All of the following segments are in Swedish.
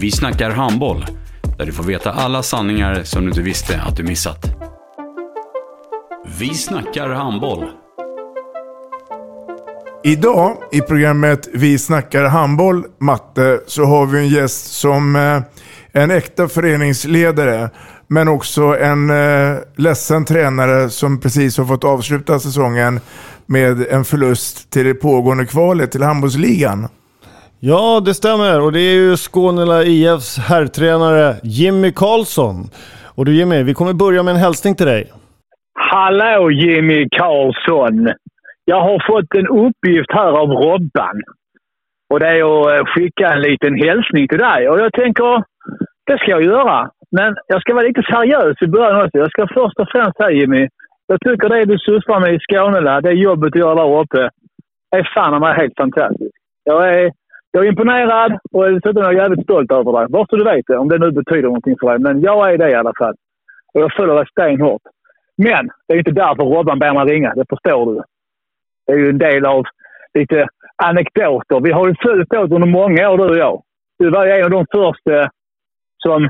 Vi snackar handboll, där du får veta alla sanningar som du inte visste att du missat. Vi snackar handboll. Idag i programmet Vi snackar handboll, Matte, så har vi en gäst som är en äkta föreningsledare, men också en eh, ledsen tränare som precis har fått avsluta säsongen med en förlust till det pågående kvalet till handbollsligan. Ja, det stämmer och det är ju Skånela IFs herrtränare Jimmy Karlsson. Och du Jimmy, vi kommer börja med en hälsning till dig. Hallå Jimmy Karlsson! Jag har fått en uppgift här av Robban. Och det är att eh, skicka en liten hälsning till dig. Och jag tänker, det ska jag göra. Men jag ska vara lite seriös i början också. Jag ska först och främst säga Jimmy, jag tycker det du sysslar med i Skånela, det jobbet du gör där uppe, är fan mig helt fantastiskt. Jag är, jag är imponerad och dessutom är jag jävligt stolt över dig. Bara så du vet det, om det nu betyder någonting för dig. Men jag är det i alla fall. Och jag följer dig stenhårt. Men det är inte därför Robban ber mig ringa, det förstår du. Det är ju en del av lite anekdoter. Vi har ju följt åt under många år du och jag. Du var ju en av de första som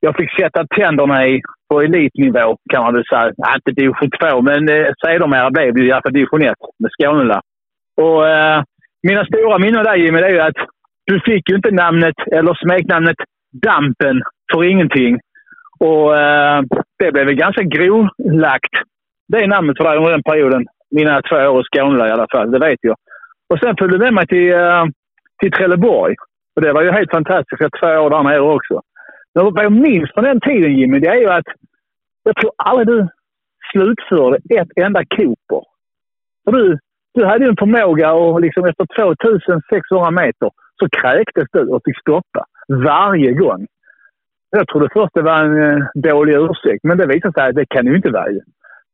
jag fick sätta tänderna i på elitnivå kan man väl säga. Inte division 2, men eh, sedermera blev det i alla fall division 1 med Skånela. Och eh, mina stora minnen av dig Jimmy, det är ju att du fick ju inte namnet, eller smeknamnet Dampen för ingenting. Och eh, det blev väl ganska grovlagt. Det är namnet för dig under den perioden. Mina två år i Skåne i alla fall, det vet jag. Och sen följde du med mig till, eh, till Trelleborg. Och det var ju helt fantastiskt. Jag två år där nere också. Men vad jag minns från den tiden Jimmy, det är ju att jag tror aldrig du slutförde ett enda Cooper. För du, du hade ju en förmåga och liksom efter 2600 meter så kräktes du och fick stoppa. Varje gång. Jag trodde först det var en eh, dålig ursäkt, men det visade sig att det kan ju inte vara ju.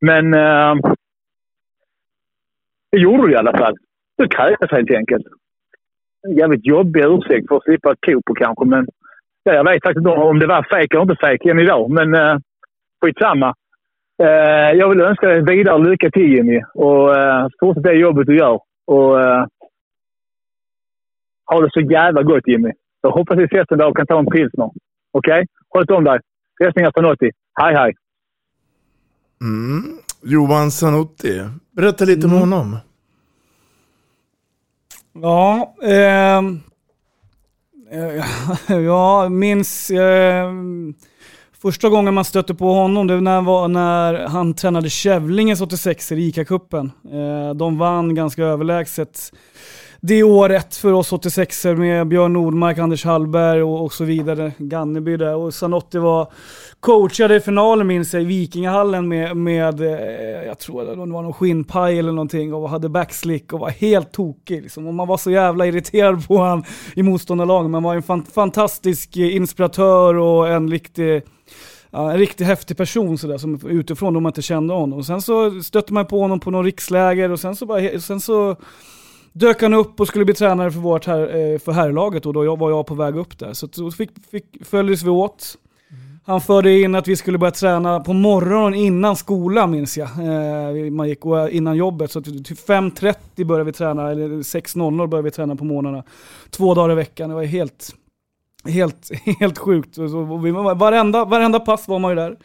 Men eh, det gjorde du i alla fall. Du kräktes helt enkelt. En jävligt jobbig ursäkt för att slippa ett Cooper kanske, men ja, jag vet faktiskt inte om det var fejk eller inte fejk än idag, men eh, skitsamma. Eh, jag vill önska dig vidare lycka till Jimmy och eh, fortsätt det jobbet du gör. Och eh, ha det så jävla gott Jimmy. Jag hoppas vi ses en dag och kan ta en pilsner. Okej? Okay? Sköt om dig. Hälsningar från Otti. Hej hej! Mm. Johan Zanotti, berätta lite Mm. om honom. Ja, eh, jag minns eh, första gången man stötte på honom, det var när, var när han tränade Kävlinges 86 i ICA-cupen. Eh, de vann ganska överlägset det året för oss 86 med Björn Nordmark, Anders Hallberg och, och så vidare. Ganneby där. Och Zanotti var coachade i finalen minns jag i Vikingahallen med, med eh, jag tror det var någon skinnpaj eller någonting och hade backslick och var helt tokig. Liksom. Och man var så jävla irriterad på honom i motståndarlaget. Man var en fan, fantastisk eh, inspiratör och en riktig Ja, en riktigt häftig person sådär, som utifrån, då man inte kände honom. Och sen så stötte man på honom på någon riksläger och sen så, bara, sen så dök han upp och skulle bli tränare för, vårt här, eh, för herrlaget och då jag- var jag på väg upp där. Så då fick, fick, följdes vi åt. Han förde in att vi skulle börja träna på morgonen innan skolan minns jag. Eh, man gick innan jobbet. Så till till 5.30 började vi träna, eller 6.00 började vi träna på morgnarna. Två dagar i veckan. Det var helt, helt, helt sjukt. Varenda, varenda pass var man ju där.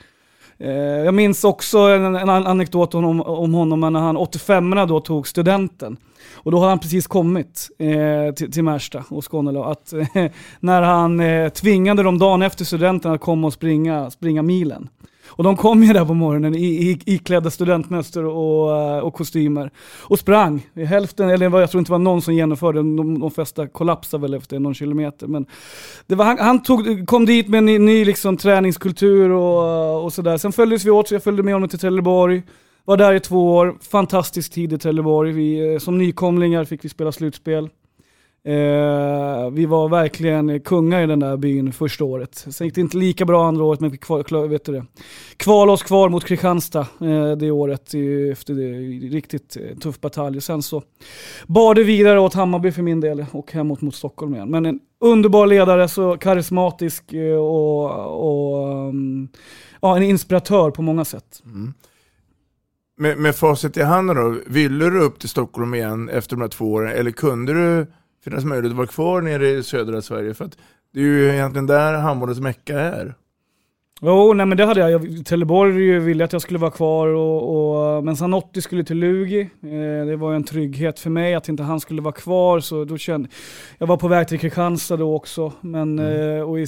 Eh, jag minns också en, en anekdot om, om honom när han 85 då tog studenten. Och då hade han precis kommit eh, till, till Märsta och Skånela. Att, eh, när han eh, tvingade dem dagen efter studenten att komma och springa, springa milen. Och de kom ju där på morgonen i, i, iklädda studentmöster och, eh, och kostymer. Och sprang. I hälften, eller jag tror inte det var någon som genomförde, de, de flesta kollapsade väl efter någon kilometer. Men det var, han han tog, kom dit med en ny, ny liksom, träningskultur och, eh, och sådär. Sen följdes vi åt, så jag följde med honom till Trelleborg. Var där i två år, fantastisk tid i Trelleborg. Vi, eh, som nykomlingar fick vi spela slutspel. Eh, vi var verkligen kungar i den där byn första året. Sen gick det inte lika bra andra året, men vi kval, vet du det. kvalade oss kvar mot Kristianstad eh, det året efter det. Riktigt eh, tuff batalj. Sen så bar det vidare åt Hammarby för min del och hemåt mot Stockholm igen. Men en underbar ledare, så karismatisk eh, och, och um, ja, en inspiratör på många sätt. Mm. Med, med facit i handen då, ville du upp till Stockholm igen efter de här två åren eller kunde du finnas möjlighet att vara kvar nere i södra Sverige? För att det är ju egentligen där handbollens mecka är. Jo, nej men det hade jag. jag Trelleborg ville att jag skulle vara kvar, och, och, men Zanotti skulle till Lugi. Eh, det var en trygghet för mig att inte han skulle vara kvar. Så då kände, jag var på väg till Kristianstad då också. Men, eh, och i,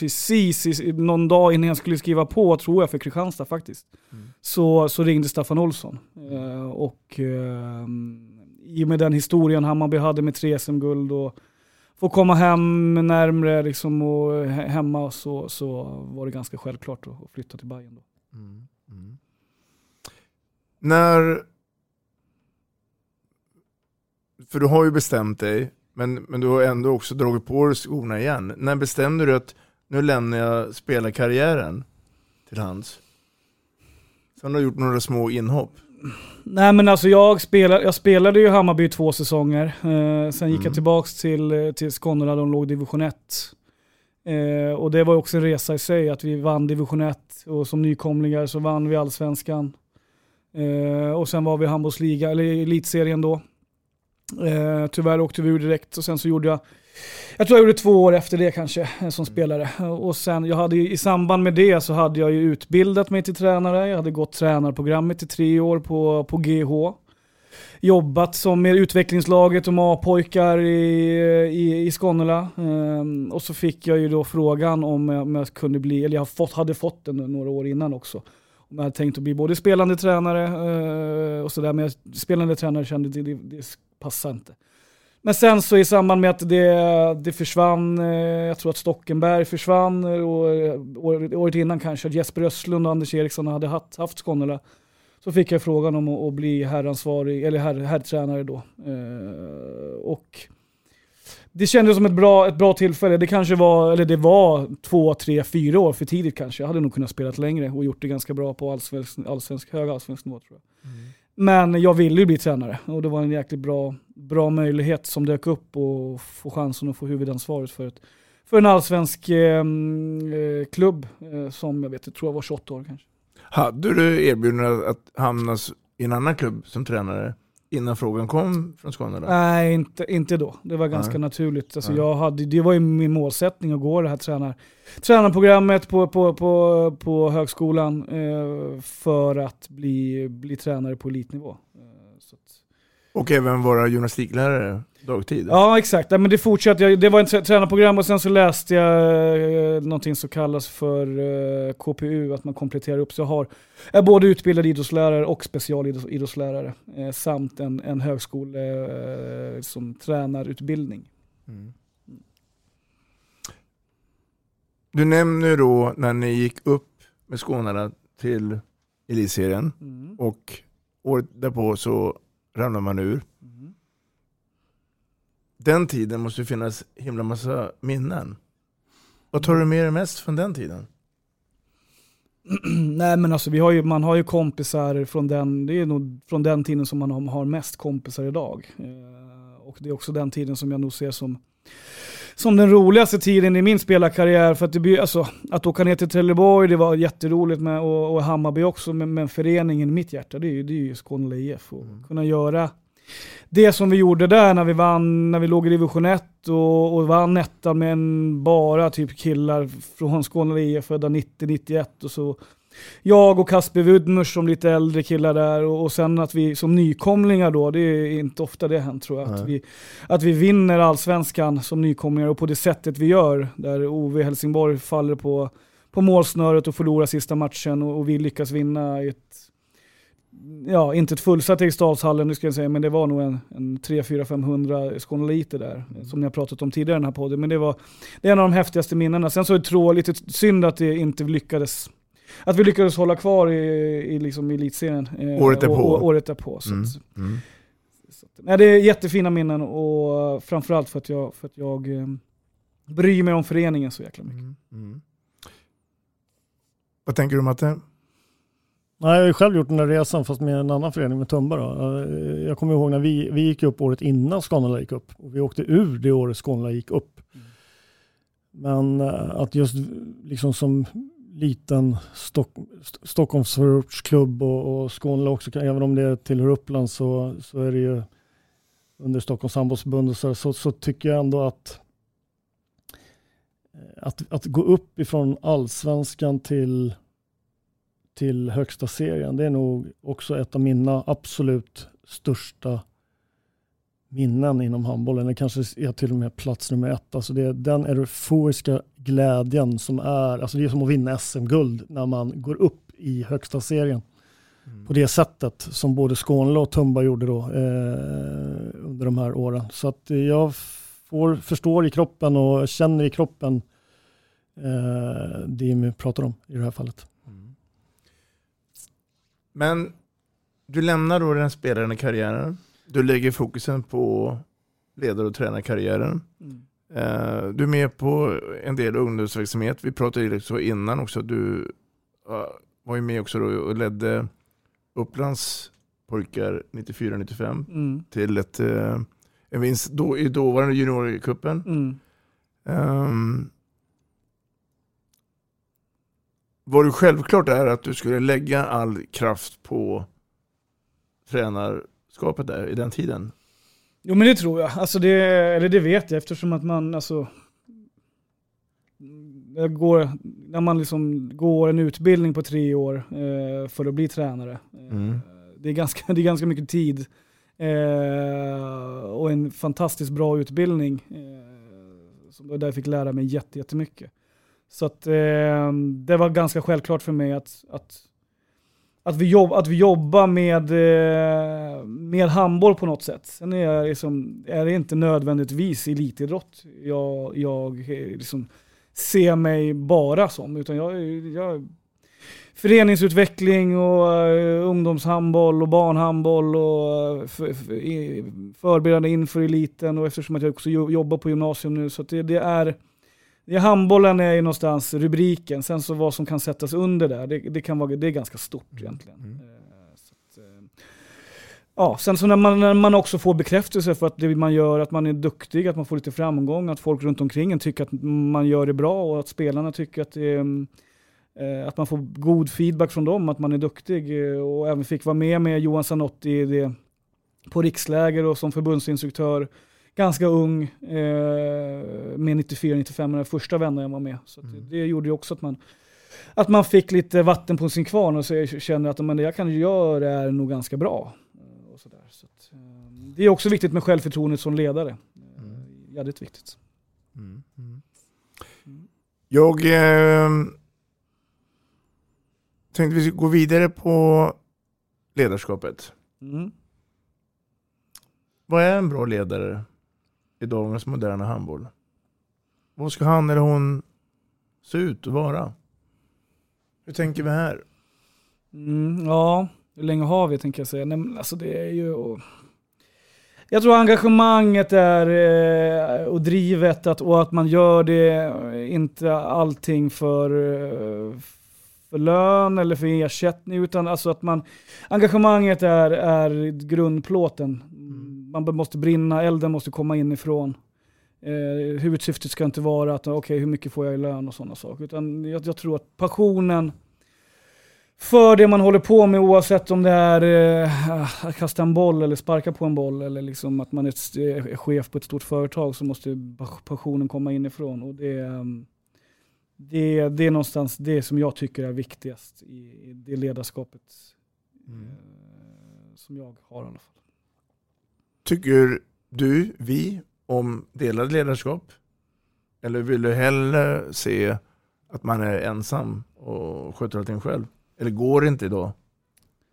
precis i, någon dag innan jag skulle skriva på, tror jag, för Kristianstad faktiskt, så, så ringde Staffan Olsson. Eh, och eh, i och med den historien Hammarby hade med tre SM-guld och få komma hem närmre liksom och hemma så, så var det ganska självklart att flytta till Bayern då. Mm, mm. När... För du har ju bestämt dig, men, men du har ändå också dragit på dig skorna igen. När bestämde du att nu lämnar jag spelarkarriären till hands? Sen har du gjort några små inhopp. Nej men alltså jag, spelade, jag spelade ju Hammarby två säsonger. Eh, sen gick jag tillbaks till, eh, till Skåne där de låg division 1. Eh, och det var också en resa i sig att vi vann division 1 och som nykomlingar så vann vi allsvenskan. Eh, och sen var vi handbollsliga, eller elitserien då. Eh, tyvärr åkte vi ur direkt och sen så gjorde jag, jag tror jag gjorde två år efter det kanske eh, som spelare. Och sen, jag hade ju, i samband med det så hade jag ju utbildat mig till tränare. Jag hade gått tränarprogrammet i tre år på, på GH. Jobbat som med utvecklingslaget och med A-pojkar i, i, i Skånela. Ehm, och så fick jag ju då frågan om jag, om jag kunde bli, eller jag fått, hade fått den några år innan också. Om jag hade tänkt att bli både spelande tränare eh, och sådär, men jag, spelande tränare kände det, det, det passar inte. Men sen så i samband med att det, det försvann, eh, jag tror att Stockenberg försvann eh, och eh, året, innan kanske, att Jesper Östlund och Anders Eriksson hade haft, haft Skånela. Så fick jag frågan om att, att bli herransvarig, eller herr, herrtränare då. Eh, och det kändes som ett bra, ett bra tillfälle. Det kanske var, eller det var två, tre, fyra år för tidigt kanske. Jag hade nog kunnat spela längre och gjort det ganska bra på allsvensk, allsvensk, hög allsvensk nivå tror jag. Mm. Men jag ville ju bli tränare och det var en jäkligt bra, bra möjlighet som dök upp och få chansen att få huvudansvaret för, ett, för en allsvensk ehm, eh, klubb eh, som jag vet, jag tror jag var 28 år kanske. Hade du erbjudande att hamna i en annan klubb som tränare innan frågan kom från Skåne? Då? Nej, inte, inte då. Det var ganska Nej. naturligt. Alltså Nej. jag hade, det var ju min målsättning att gå det här tränar, tränarprogrammet på, på, på, på högskolan eh, för att bli, bli tränare på elitnivå. Eh, att, Och även vara gymnastiklärare dagtid? Ja exakt, Nej, men det fortsatte jag. Det var ett trä- tränarprogram och sen så läste jag eh, någonting som kallas för eh, KPU, att man kompletterar upp. Så jag har, är både utbildad idrottslärare och specialidrottslärare eh, samt en, en högskole eh, som tränarutbildning. Du nämner då när ni gick upp med Skånarna till elitserien Mm. och året därpå så ramlar man ur. Mm. Den tiden måste ju finnas himla massa minnen. Vad tar du med dig mest från den tiden? Nej men alltså vi har ju, man har ju kompisar från den, det är nog från den tiden som man har- mest kompisar idag. Eh, och det är också den tiden som jag nog ser som, som den roligaste tiden i min spelarkarriär. För att, det blir, alltså, att åka ner till Trelleborg, det var jätteroligt med, och, och Hammarby också, men, men föreningen i mitt hjärta det är ju, det är ju Skåne IF. Och kunna göra det som vi gjorde där när vi vann, när vi låg i division 1 och, och vann ettan med en bara typ killar från Skåne IF födda 90-91 och så. Jag och Kasper Wudmers som lite äldre killar där och, och sen att vi som nykomlingar då, det är inte ofta det hänt tror jag, att vi, att vi vinner allsvenskan som nykomlingar och på det sättet vi gör, där Ove Helsingborg faller på, på målsnöret och förlorar sista matchen och, och vi lyckas vinna i ett ja, inte ett fullsatt Eriksdalshallen, ska jag säga, men det var nog en, en 300-400-500 skåneliter där, mm. som jag pratat om tidigare i den här podden. Men det, var, det är en av de häftigaste minnena. Sen så är det lite synd att det inte lyckades att vi lyckades hålla kvar i, i liksom elitserien eh, året därpå. Året därpå så mm. Mm. Så nej, det är jättefina minnen och framförallt för att jag, för att jag eh, bryr mig om föreningen så jäkla mycket. Mm. mm. Vad tänker du Matte? Nej, jag har själv gjort den där resan fast med en annan förening, med Tumba. Då. Eh, jag kommer ihåg när vi, vi gick upp året innan Skånela gick upp. Och vi åkte ur det året Skånela gick upp. Mm. Men eh, att just liksom som liten Stock, Stockholmsförortsklubb och, och Skånela också, även om det tillhör Uppland så, så är det ju under Stockholms handbollsförbund så, så, så, tycker jag ändå att, eh, att att gå upp ifrån allsvenskan till till högsta serien. Det är nog också ett av mina absolut största minnen inom handbollen. Det kanske är till och med plats nummer ett. Alltså det är den euforiska glädjen som är, alltså det är som att vinna SM-guld när man går upp i högsta serien. Mm. På det sättet som både Skånela och Tumba gjorde då eh, under de här åren. Så att jag får, förstår i kroppen och känner i kroppen eh, det vi pratar om i det här fallet. Men du lämnar då den spelande karriären. Du lägger fokusen på ledare och tränarkarriären. Mm. Uh, du är med på en del ungdomsverksamhet. Vi pratade ju så innan också. Du uh, var ju med också och ledde Upplands pojkar 94-95 mm. till ett, uh, en vinst då, i dåvarande juniorcupen. Mm. Um, var det självklart är att du skulle lägga all kraft på tränarskapet där i den tiden? Jo men det tror jag. Alltså det, eller det vet jag eftersom att man alltså går, när man liksom går en utbildning på tre år eh, för att bli tränare. Eh, mm. det, är ganska, det är ganska mycket tid. Eh, och en fantastiskt bra utbildning. Eh, där jag fick lära mig jättemycket. Så att, eh, det var ganska självklart för mig att, att, att, vi, jobb, att vi jobbar med, eh, med handboll på något sätt. Sen är, jag liksom, är det inte nödvändigtvis elitidrott jag, jag eh, liksom ser mig bara som, utan jag, jag föreningsutveckling och uh, ungdomshandboll och barnhandboll och uh, för, för, förberedande inför eliten och eftersom att jag också jobbar på gymnasium nu så det, det, är Ja, handbollen är ju någonstans rubriken, sen så vad som kan sättas under där, det, det kan vara, det är ganska stort mm. egentligen. Mm. Att, eh, ja, sen så när man, när man också får bekräftelse för att det man gör, att man är duktig, att man får lite framgång, att folk runt omkring en tycker att man gör det bra och att spelarna tycker att det är att man får god feedback från dem, att man är duktig och även fick vara med med Johan Zanotti det, på riksläger och som förbundsinstruktör ganska ung, eh, med 94-95 den första vändan jag var med. Så mm. det gjorde ju också att man, att man fick lite vatten på sin kvarn och så jag kände att men det jag kan göra är nog ganska bra. Eh, och så. Så att, eh, det är också viktigt med självförtroende som ledare. Eh, mm. Jävligt viktigt. Mm. Mm. Jag eh, tänkte vi ska gå vidare på ledarskapet. Mm. Vad är en bra ledare? I dagens moderna handboll. Vad ska han eller hon se ut och vara? Hur tänker vi här? Mm, ja, hur länge har vi tänker jag säga. Nej, alltså det är ju... Jag tror engagemanget är eh, och drivet att, och att man gör det, eh, inte allting för, eh, för lön eller för ersättning utan alltså att man, engagemanget är, är grundplåten man måste brinna, elden måste komma inifrån. Eh, huvudsyftet ska inte vara att okay, hur mycket får jag i lön och sådana saker. Utan jag, jag, tror att passionen för det man håller på med oavsett om det är eh, att kasta en boll eller sparka på en boll eller liksom att man är, är chef på ett stort företag så måste passionen komma inifrån. Och det, det, det är någonstans det som jag tycker är viktigast i, i det ledarskapet Mm. eh, som jag har i alla fall. Tycker du, vi, om delad ledarskap? Eller vill du hellre se att man är ensam och sköter allting själv? Eller går det inte idag?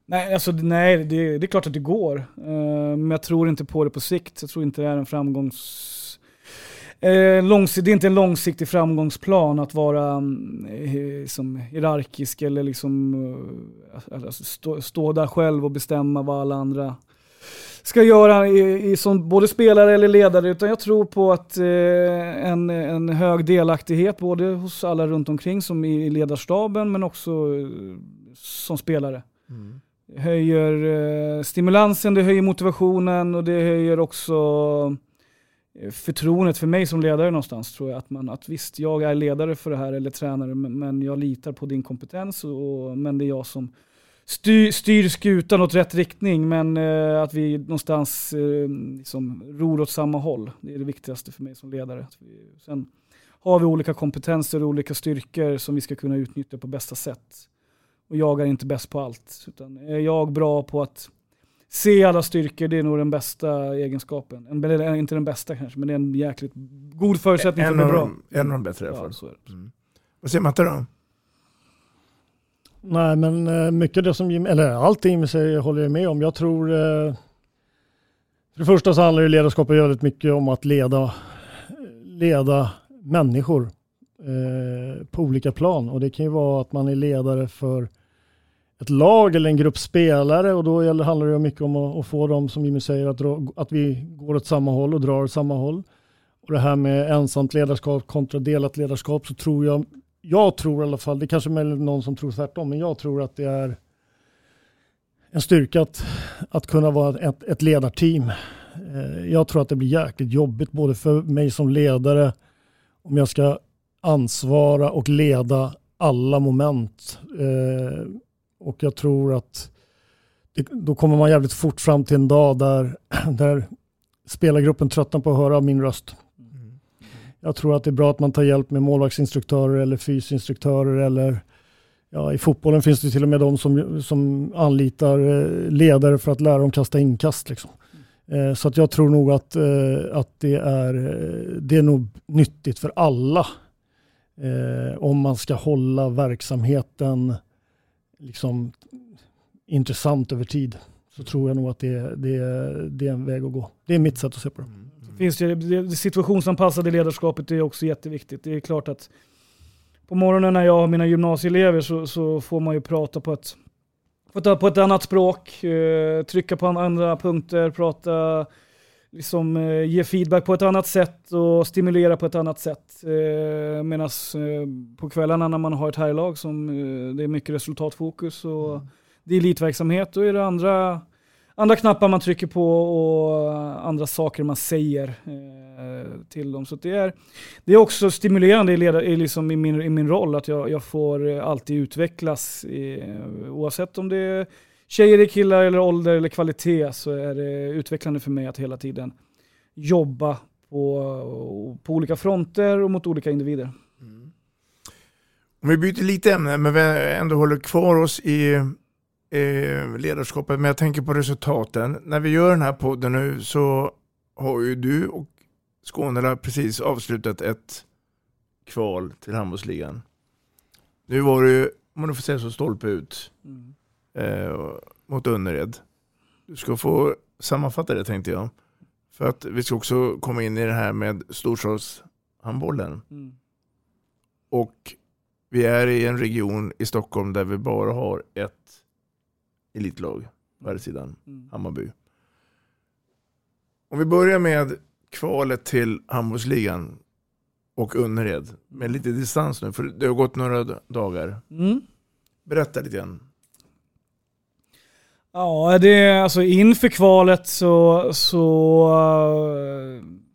Nej, alltså, nej det, det är klart att det går. Uh, men jag tror inte på det på sikt. Jag tror inte det är en framgångs... Eh, långsikt, det är inte en långsiktig framgångsplan att vara mm, eh, som hierarkisk eller liksom eh, alltså, stå, stå där själv och bestämma vad alla andra ska göra i, i, som både spelare eller ledare. Utan jag tror på att eh, en, en hög delaktighet både hos alla runt omkring som i ledarstaben men också eh, som spelare höjer eh, stimulansen, det höjer motivationen och det höjer också eh, förtroendet för mig som ledare någonstans tror jag. Att, man, att visst, jag är ledare för det här eller tränare men, men jag litar på din kompetens och, men det är jag som styr, styr skutan åt rätt riktning men eh, att vi någonstans eh, liksom ror åt samma håll. Det är det viktigaste för mig som ledare. Vi, sen har vi olika kompetenser och olika styrkor som vi ska kunna utnyttja på bästa sätt. Och jag är inte bäst på allt. Utan är jag bra på att se alla styrkor, det är nog den bästa egenskapen. En, eller inte den bästa kanske, men det är en jäkligt god förutsättning för En att bli bra. en av de bättre i alla fall. Mm. Vad säger Matte då? Nej, men eh, mycket det som Jimmy, eller allt Jimmy säger håller jag med om. Jag tror, eh, för det första så handlar ju ledarskapet väldigt mycket om att leda, leda människor eh, på olika plan. Och det kan ju vara att man är ledare för ett lag eller en grupp spelare och då handlar det mycket om att, att få dem, som Jimmy säger, att, dra, att vi går åt samma håll och drar åt samma håll. Och det här med ensamt ledarskap kontra delat ledarskap så tror jag, jag tror i alla fall, det kanske är någon som tror tvärtom, men jag tror att det är en styrka att, att kunna vara ett, ett ledarteam. Eh, jag tror att det blir jäkligt jobbigt både för mig som ledare om jag ska ansvara och leda alla moment. Eh, och jag tror att det, då kommer man jävligt fort fram till en dag där, där spelargruppen tröttnar på att höra min röst. Jag tror att det är bra att man tar hjälp med målvaktsinstruktörer eller fysinstruktörer eller ja, i fotbollen finns det till och med de som, som anlitar eh, ledare för att lära dem kasta inkast. Liksom. Eh, Så att jag tror nog att, eh, att det, är, eh, det är nog nyttigt för alla eh, om man ska hålla verksamheten liksom, intressant över tid. Så tror jag nog att det, det, det är en väg att gå. Det är mitt sätt att se på det. Finns det, det, det situationsanpassade ledarskapet är också jätteviktigt. Det är klart att på morgonen när jag har mina gymnasieelever så, så får man ju prata på ett, på ett, annat språk, eh, trycka på andra punkter, prata, liksom, eh, ge feedback på ett annat sätt och stimulera på ett annat sätt. Eh, Medan eh, på kvällarna när man har ett herrlag som eh, det är mycket resultatfokus och det är elitverksamhet, då är det andra andra knappar man trycker på och andra saker man säger eh, till dem. Så det, är, det är också stimulerande i, leda, i, liksom i, min, i min roll att jag, jag får alltid utvecklas i, oavsett om det är tjejer, killar eller ålder eller kvalitet så är det utvecklande för mig att hela tiden jobba på, på olika fronter och mot olika individer. Mm. Om vi byter lite ämne, men vi ändå håller kvar oss i eh, ledarskapet, men jag tänker på resultaten. När vi gör den här podden nu så har ju du och Skånela precis avslutat ett kval till handbollsligan. Nu var du, om man får säga så, stolpe ut eh, mot Önnered. Du ska få sammanfatta det tänkte jag. För att vi ska också komma in i det här med storstadshandbollen. Mm. Och vi är i en region i Stockholm där vi bara har ett elitlag på här sidan, Mm. Hammarby. Om vi börjar med kvalet till handbollsligan och Önnered med lite distans nu, för det har gått några dagar. Mm. Berätta lite grann. Ja, det är alltså inför kvalet så, så,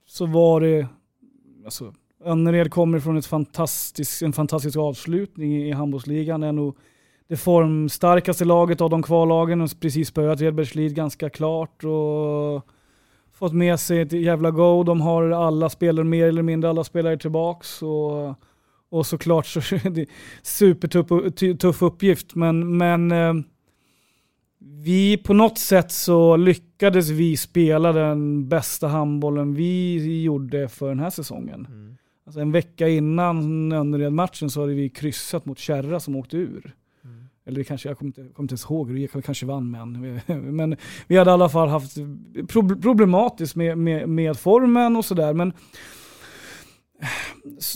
så var det, alltså Önnered kommer från ett fantastisk, en fantastisk avslutning i handbollsligan. är nog det formstarkaste laget av de kvallagen och precis spöat Redbergslid ganska klart och fått med sig ett jävla go. De har alla spelare, mer eller mindre alla spelare tillbaks och Och såklart så är det supertuff tuff uppgift, men, men eh, vi på något sätt så lyckades vi spela den bästa handbollen vi gjorde för den här säsongen. Mm. Alltså en vecka innan Önnered-matchen så hade vi kryssat mot Kärra som åkte ur. Eller det kanske, jag kommer inte, kommer inte ens ihåg, det kanske vann men, men vi hade i alla fall haft problematiskt med, med, med formen och sådär. Men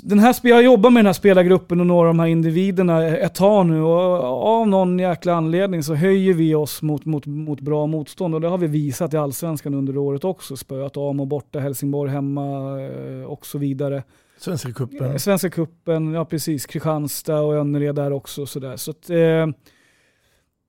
den här, jag jobbar med den här spelargruppen och några av de här individerna ett tag nu och av någon jäkla anledning så höjer vi oss mot, mot, mot bra motstånd och det har vi visat i allsvenskan under året också. Spöat Amo borta, Helsingborg hemma eh, och så vidare. Svenska kuppen. Eh, Svenska kuppen, ja precis. Kristianstad och Önnered där också. Sådär. Så att, eh,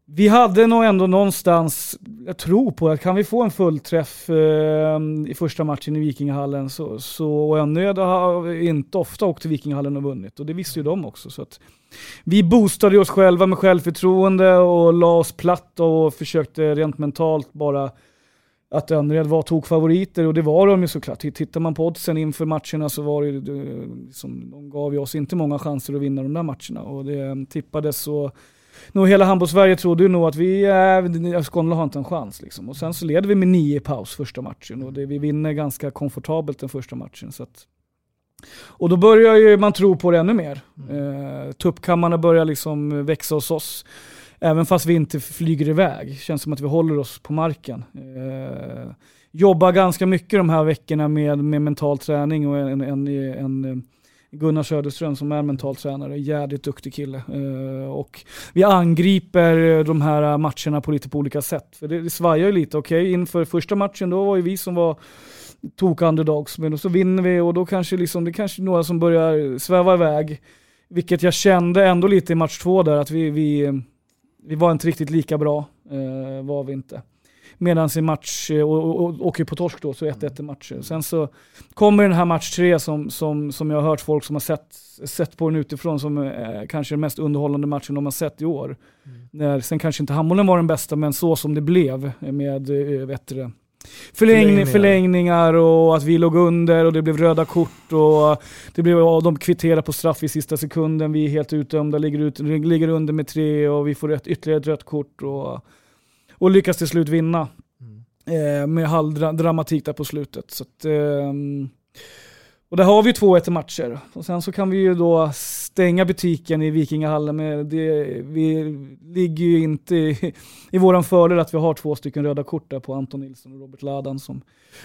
vi hade nog ändå någonstans, jag tror på att kan vi få en fullträff eh, i första matchen i Vikingahallen så, så och Önnered har inte ofta åkt till Vikingahallen och vunnit och det visste ju de också. Så att vi boostade oss själva med självförtroende och la oss platt och försökte rent mentalt bara att Önnered var tokfavoriter och det var de ju såklart. Tittar man på oddsen inför matcherna så var det liksom, de gav ju oss inte många chanser att vinna de där matcherna och det tippades så nog hela handbolls-Sverige trodde ju nog att vi, äh, Skåne har inte en chans liksom. Och sen så leder vi med nio i paus första matchen och det, vi vinner ganska komfortabelt den första matchen. Så att, och då börjar ju man tro på det ännu mer. Mm. Eh, tuppkammarna börjar liksom växa hos oss. Även fast vi inte flyger iväg. Känns som att vi håller oss på marken. Eh, jobbar ganska mycket de här veckorna med, med mental träning och en, en, en Gunnar Söderström som är mental tränare, jävligt duktig kille. Eh, och vi angriper de här matcherna på lite på olika sätt. För det, det svajar ju lite, okej okay, inför första matchen då var ju vi som var tok underdogs, men så vinner vi och då kanske liksom, det är kanske några som börjar sväva iväg. Vilket jag kände ändå lite i match två där, att vi, vi, vi var inte riktigt lika bra, eh, var vi inte. Medan i match, eh, och, och, och åker på torsk då, så 1-1 i matcher. Sen så kommer den här match tre som, som, som jag har hört folk som har sett, sett på den utifrån som är kanske den mest underhållande matchen de har sett i år. Mm. När, sen kanske inte handbollen var den bästa, men så som det blev med eh, vet du, Förlängning, förlängningar och att vi låg under och det blev röda kort och det blev, ja, de kvitterade på straff i sista sekunden. Vi är helt utdömda, ligger, ut, ligger under med tre och vi får ett, ytterligare ett rött kort. Och, och lyckas till slut vinna. Mm. Eh, med halvdramatik där på slutet. Så att, eh, och där har vi 2-1 matcher. Och sen så kan vi ju då stänga butiken i Vikingahallen. Med det, vi ligger ju inte i, i våran fördel att vi har två stycken röda kort där på Anton Nilsson och Robert Ladan. Som,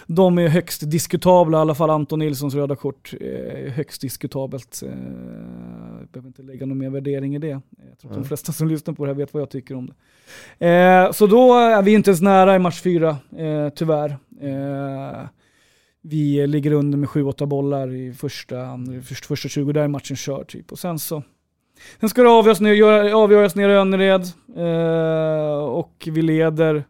de är högst diskutabla, i alla fall Anton Nilssons röda kort är högst diskutabelt. Eh, jag behöver inte lägga någon mer värdering i det. Jag tror att mm. de flesta som lyssnar på det här vet vad jag tycker om det. Eh, så då är vi inte ens nära i match fyra, eh, tyvärr. Vi ligger under med 7-8 bollar i första, första 20, där är matchen körd typ. Och sen så Sen ska det avgöras, ner, avgöras nere i Önnered eh, och vi leder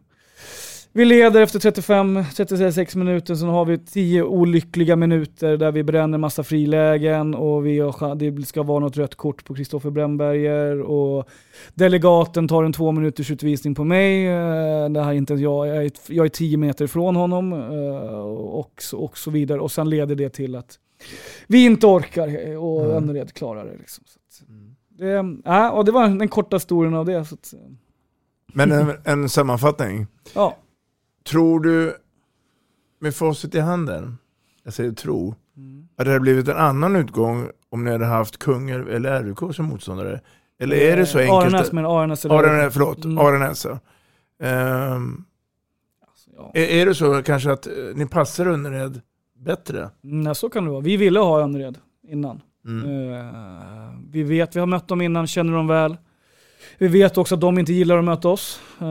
vi leder efter 35-36 minuter, sen har vi 10 olyckliga minuter där vi bränner massa frilägen och vi har, det ska vara något rött kort på Kristoffer Brännberger och delegaten tar en två minuters utvisning på mig. Eh, det här är inte jag, jag är, jag är 10 meter ifrån honom eh, och, och så vidare. Och sen leder det till att vi inte orkar och mm. Önnered klarar det. Liksom. Det, äh, och det var den korta historien av det. Men en, en sammanfattning. Ja. Tror du, med facit i handen, jag säger tro, mm. att det hade blivit en annan utgång om ni hade haft Kungälv eller RUK som motståndare? Eller är det så enkelt? Aranäs men Aranäs Aranäs, förlåt, mm. Aranäs. Um, alltså, ja. är, är det så kanske att eh, ni passar Önnered bättre? Nej, så kan det vara. Vi ville ha Önnered innan. Mm. Uh, vi vet, vi har mött dem innan, känner dem väl. Vi vet också att de inte gillar att möta oss. Uh,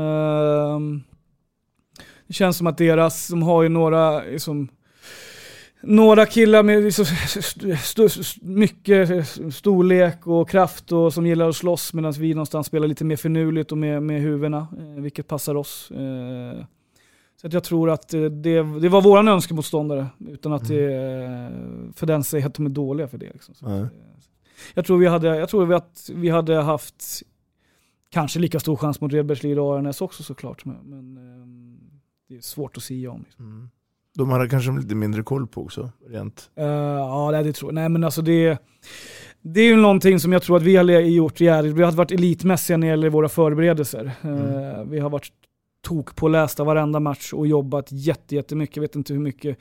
det känns som att deras, de har ju några, liksom, några killar med liksom, st st mycket storlek och kraft och som gillar att slåss medan vi någonstans spelar lite mer finurligt och med, med huvudena, eh, vilket passar oss. Eh, så att jag tror att det, det var våran önskemotståndare utan att mm. det för den säger att de är dåliga för det. Liksom. Mm. jag tror, vi hade, jag tror att vi hade haft kanske lika stor chans mot Redbergslid och Aranäs också såklart. Men, men det är svårt att säga om. Liksom. Mm. De hade kanske lite mindre koll på också, rent? Uh, ja, det tror jag. Nej men alltså det... det är ju någonting som jag tror att vi har gjort jävligt. Vi har varit elitmässiga när det gäller våra förberedelser. Mm. Eh, vi har varit tokpålästa varenda match och jobbat jätte, jättemycket. Jag vet inte hur mycket.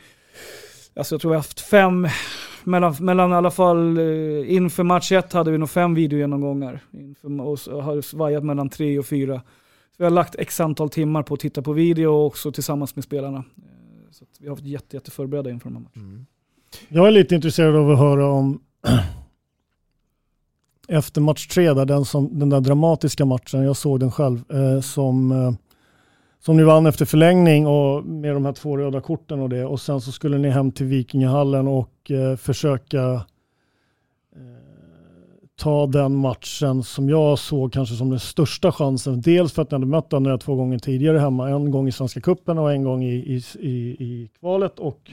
Alltså jag tror vi har haft fem, mellan, mellan i alla fall eh, inför match ett hade vi nog fem videogenomgångar. Inför, och så har det svajat mellan tre och fyra. Så vi har lagt x antal timmar på att titta på video och också tillsammans med spelarna. Eh, Så att vi har varit jätte, jätte förberedda inför de här matcherna. Jag är lite intresserad av att höra om efter match tre, där den, som, den där dramatiska matchen, jag såg den själv, eh, som, eh, som ni vann efter förlängning och med de här två röda korten och det. Och sen så skulle ni hem till Vikingahallen och eh, försöka ta den matchen som jag såg kanske som den största chansen. Dels för att ni hade mött Andrea två gånger tidigare hemma. En gång i Svenska Cupen och en gång i, i, i, i kvalet. Och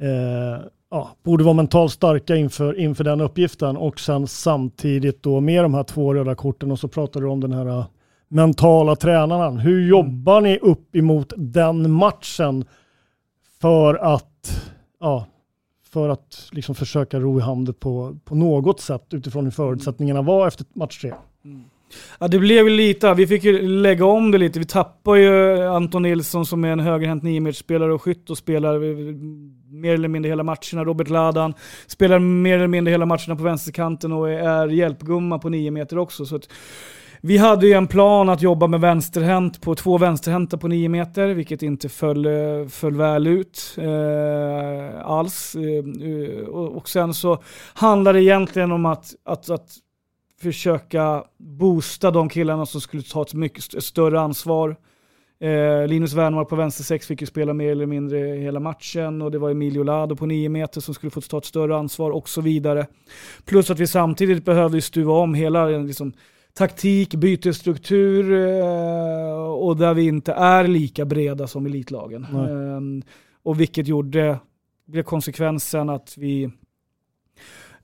eh, ja, borde vara mentalt starka inför, inför den uppgiften och sen samtidigt då med de här två röda korten och så pratar du om den här äh, mentala tränaren. Hur jobbar ni upp emot den matchen för att, ja, för att liksom försöka ro i hamn på, på något sätt utifrån hur förutsättningarna var efter match tre? Mm. Ja det blev lite, vi fick ju lägga om det lite. Vi tappade ju Anton Nilsson som är en högerhänt niometersspelare och skytt och spelar eh, mer eller mindre hela matcherna. Robert Ladan spelar mer eller mindre hela matcherna på vänsterkanten och är hjälpgumma på nio meter också. Så att vi hade ju en plan att jobba med vänsterhänt på två vänsterhänta på nio meter, vilket inte föll, eh, föll väl ut eh, alls. Eh, eh, och, och sen så handlar det egentligen om att, att, att försöka boosta de killarna som skulle ta ett mycket st- större ansvar. Eh, Linus Wernmark på vänster sex fick ju spela mer eller mindre hela matchen och det var Emilio Lado på 9 meter som skulle få ta ett större ansvar och så vidare. Plus att vi samtidigt behövde stuva om hela liksom, taktik, bytesstruktur eh, och där vi inte är lika breda som elitlagen. Nej. Eh, och vilket gjorde, blev konsekvensen att vi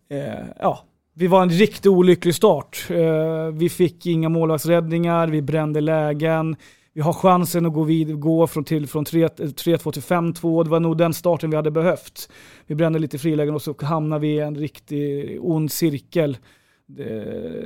eh, ja, vi var en riktigt olycklig start. Vi fick inga målvaktsräddningar, vi brände lägen. Vi har chansen att gå, vid, gå från, till, från 3-2 till 5-2. Det var nog den starten vi hade behövt. Vi brände lite frilägen och så hamnade vi i en riktig ond cirkel.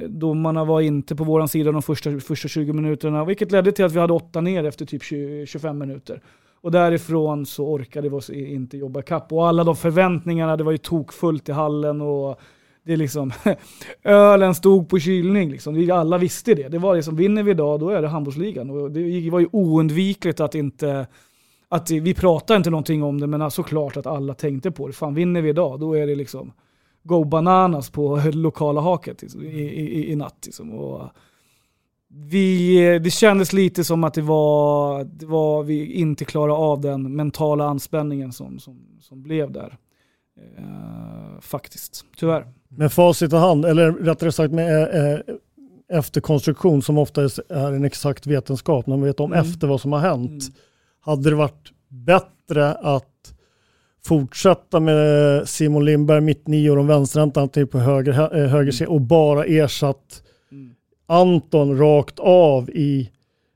Domarna var inte på vår sida de första, första 20 minuterna, vilket ledde till att vi hade åtta ner efter typ 20, 25 minuter. Och därifrån så orkade vi oss inte jobba kapp. Och alla de förväntningarna, det var ju tokfullt i hallen och det är liksom, ölen stod på kylning. Liksom. Vi alla visste det. Det var liksom, vinner vi idag då är det handbollsligan. Och det var ju oundvikligt att inte, att vi pratade inte någonting om det, men såklart att alla tänkte på det. Fan vinner vi idag, då är det liksom go bananas på lokala haket liksom, i, i, i natt. Liksom. Och vi, det kändes lite som att det var, det var vi inte klarade av den mentala anspänningen som, som, som blev där. Eh, faktiskt, tyvärr. Med facit i hand, eller rättare sagt med eh, efterkonstruktion som ofta är en exakt vetenskap, när man vet om Mm. efter vad som har hänt. Hade det varit bättre att fortsätta med Simon Lindberg, mitt nio och de vänsterhänta till på höger, eh, höger sida och bara ersatt Anton rakt av i...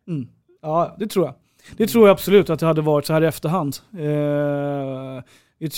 Mm. Ja, det tror jag. Det tror jag absolut att det hade varit så här i efterhand. Eh,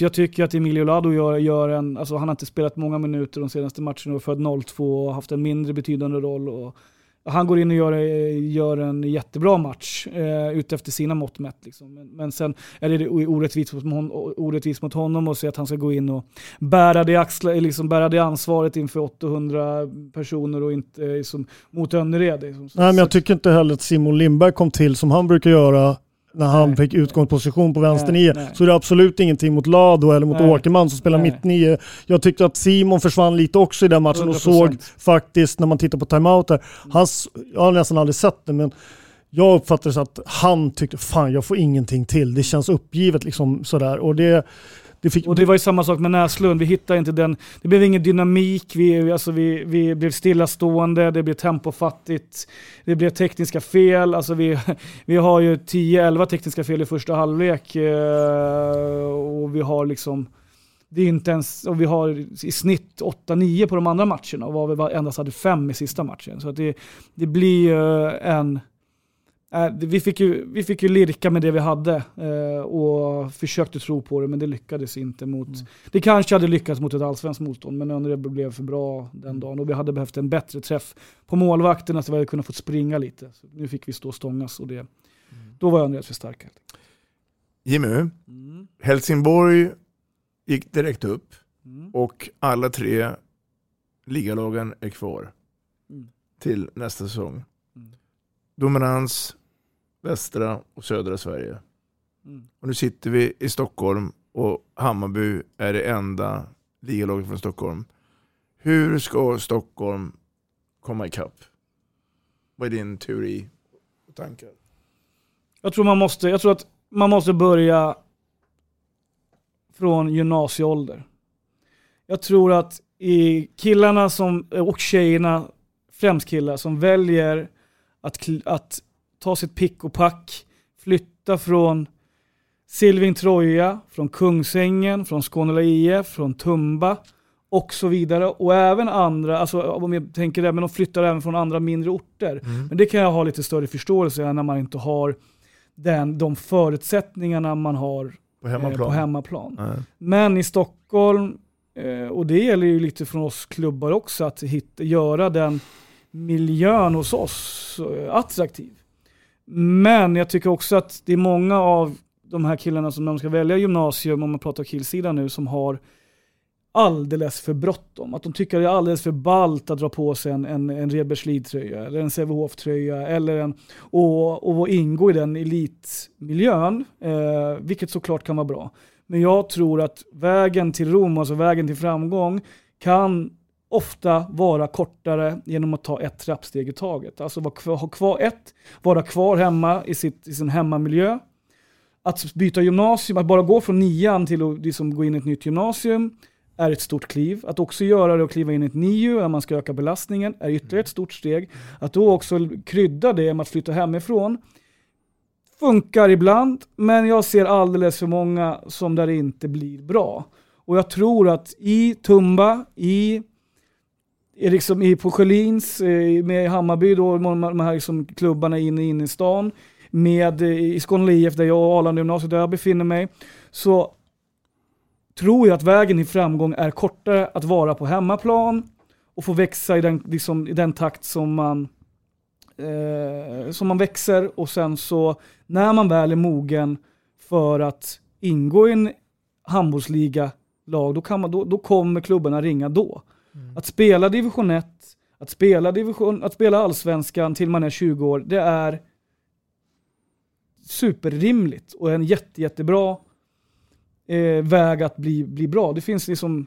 jag tycker att Emilio Lado gör, gör en, alltså han har inte spelat många minuter de senaste matcherna och född 0-2 och haft en mindre betydande roll. Och han går in och gör, gör en jättebra match eh, utefter sina mått mätt. Liksom. Men, men sen är det orättvist mot, hon, orättvist mot honom att säga att han ska gå in och bära det, axla, liksom bära det ansvaret inför 800 personer och inte eh, liksom, mot Önnered. Liksom. Nej, men jag tycker inte heller att Simon Lindberg kom till som han brukar göra när han fick utgångsposition på vänster Nej, nej. Så det är absolut ingenting mot Lado eller mot Nej. Åkerman som spelar mitt nio. Jag tyckte att Simon försvann lite också i den matchen och 100%. såg faktiskt när man tittar på timeouter. Han, s- jag har nästan aldrig sett det men jag uppfattade så att han tyckte fan jag får ingenting till. Det känns uppgivet liksom sådär. Och det, det fick... Och det var ju samma sak med Näslund, vi hittade inte den, det blev ingen dynamik, vi, alltså vi, vi blev stillastående, det blev tempofattigt, det blev tekniska fel, alltså vi, vi har ju 10-11 tekniska fel i första halvlek eh, och vi har liksom det är inte ens, och vi har i snitt 8-9 på de andra matcherna och var vi endast hade 5 i sista matchen. Så att det, det blir ju en, vi, fick ju, vi fick ju lirka med det vi hade eh, och försökte tro på det, men det lyckades inte mot... Mm. Det kanske hade lyckats mot ett allsvenskt motstånd, men Önnered blev för bra den dagen och vi hade behövt en bättre träff på målvakten, så vi hade kunnat få springa lite. Så nu fick vi stå och stångas och det, då var Önnered för starka. Jimmy, Helsingborg gick direkt upp Mm. och alla tre ligalagen är kvar Mm. till nästa säsong. Dominans, västra och södra Sverige. Mm. Och nu sitter vi i Stockholm och Hammarby är det enda ligalaget från Stockholm. Hur ska Stockholm komma ikapp? Vad är din teori och tankar? Jag tror, man måste, jag tror att man måste börja från gymnasieålder. Jag tror att i killarna som, och tjejerna, främst killar, som väljer att, att ta sitt pick och pack, flytta från Silving Troja, från Kungsängen, från Skåne IF, från Tumba och så vidare. Och även andra, alltså om jag tänker även, de flyttar även från andra mindre orter. Mm. Men det kan jag ha lite större förståelse för när man inte har den, de förutsättningarna man har På hemmaplan. Eh, på hemmaplan. Men i Stockholm, eh, och det gäller ju lite från oss klubbar också, att hitta, göra den miljön hos oss eh, attraktiv. Men jag tycker också att det är många av de här killarna som när de ska välja gymnasium, om man pratar killsidan nu, som har alldeles för bråttom. Att de tycker det är alldeles för ballt att dra på sig en, en, en Reberslid-tröja eller en Sävehof-tröja eller en, och, och ingå i den elitmiljön, eh, vilket såklart kan vara bra. Men jag tror att vägen till Rom, alltså vägen till framgång, kan ofta vara kortare genom att ta ett trappsteg i taget. Alltså kvar, ha kvar ett, vara kvar hemma i, sitt, i sin hemmamiljö. Att byta gymnasium, att bara gå från nian till att liksom gå in i ett nytt gymnasium är ett stort kliv. Att också göra det och kliva in i ett NIU, där man ska öka belastningen, är ytterligare ett stort steg. Att då också krydda det med att flytta hemifrån funkar ibland, men jag ser alldeles för många som där det inte blir bra. Och jag tror att i Tumba, i, liksom, i på Sjölins, eh, med Hammarby, då, de, de här liksom klubbarna inne, inne i stan, med, eh, i Skåne IF där jag och Arlanda gymnasiet där jag befinner mig, så tror jag att vägen till framgång är kortare att vara på hemmaplan och få växa i den, liksom, i den takt som man, eh, som man växer och sen så när man väl är mogen för att ingå i en handbollsliga-lag, då, kan man, då, då kommer klubbarna ringa då. Mm. Att spela division 1, att spela, division, att spela allsvenskan till man är 20 år, det är superrimligt och en jätte, jättebra eh, väg att bli, bli bra. Det finns liksom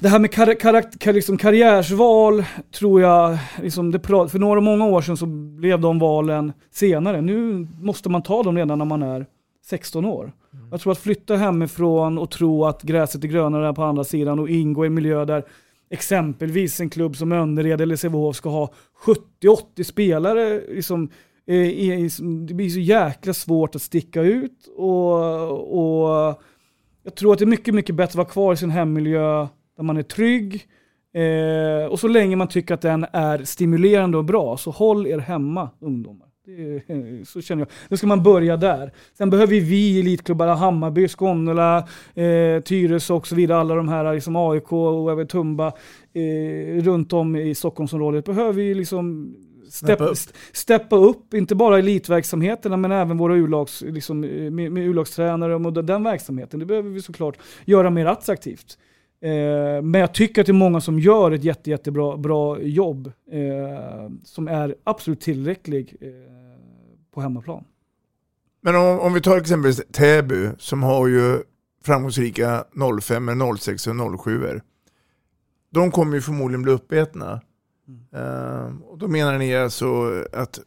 det här med kar karakt- kar liksom karriärsval tror jag, liksom det pra- för några många år sedan så blev de valen senare. Nu måste man ta dem redan när man är 16 år. Jag tror att flytta hemifrån och tro att gräset är grönare på andra sidan och ingå i en miljö där exempelvis en klubb som Önnered eller Sävehof ska ha 70-80 spelare. Liksom, eh, det blir så jäkla svårt att sticka ut och, och jag tror att det är mycket, mycket bättre att vara kvar i sin hemmiljö där man är trygg. Eh, och så länge man tycker att den är stimulerande och bra, så håll er hemma ungdomar. Det, så känner jag. Då ska man börja där. Sen behöver vi elitklubbar, Hammarby, Skånela, eh, Tyresö och så vidare, alla de här liksom AIK och även Tumba eh, runt om i Stockholmsområdet behöver vi liksom steppa upp. steppa upp, inte bara elitverksamheterna men även våra U-lags, liksom, eh, med, med U-lagstränare och den verksamheten. Det behöver vi såklart göra mer attraktivt. Eh, men jag tycker att det är många som gör ett jätte, jättebra bra jobb eh, som är absolut tillräcklig eh, på hemmaplan. Men om, om vi tar exempelvis Täby som har ju framgångsrika 05, 06 och 07 De kommer ju förmodligen bli uppätna. Eh, och då menar ni alltså att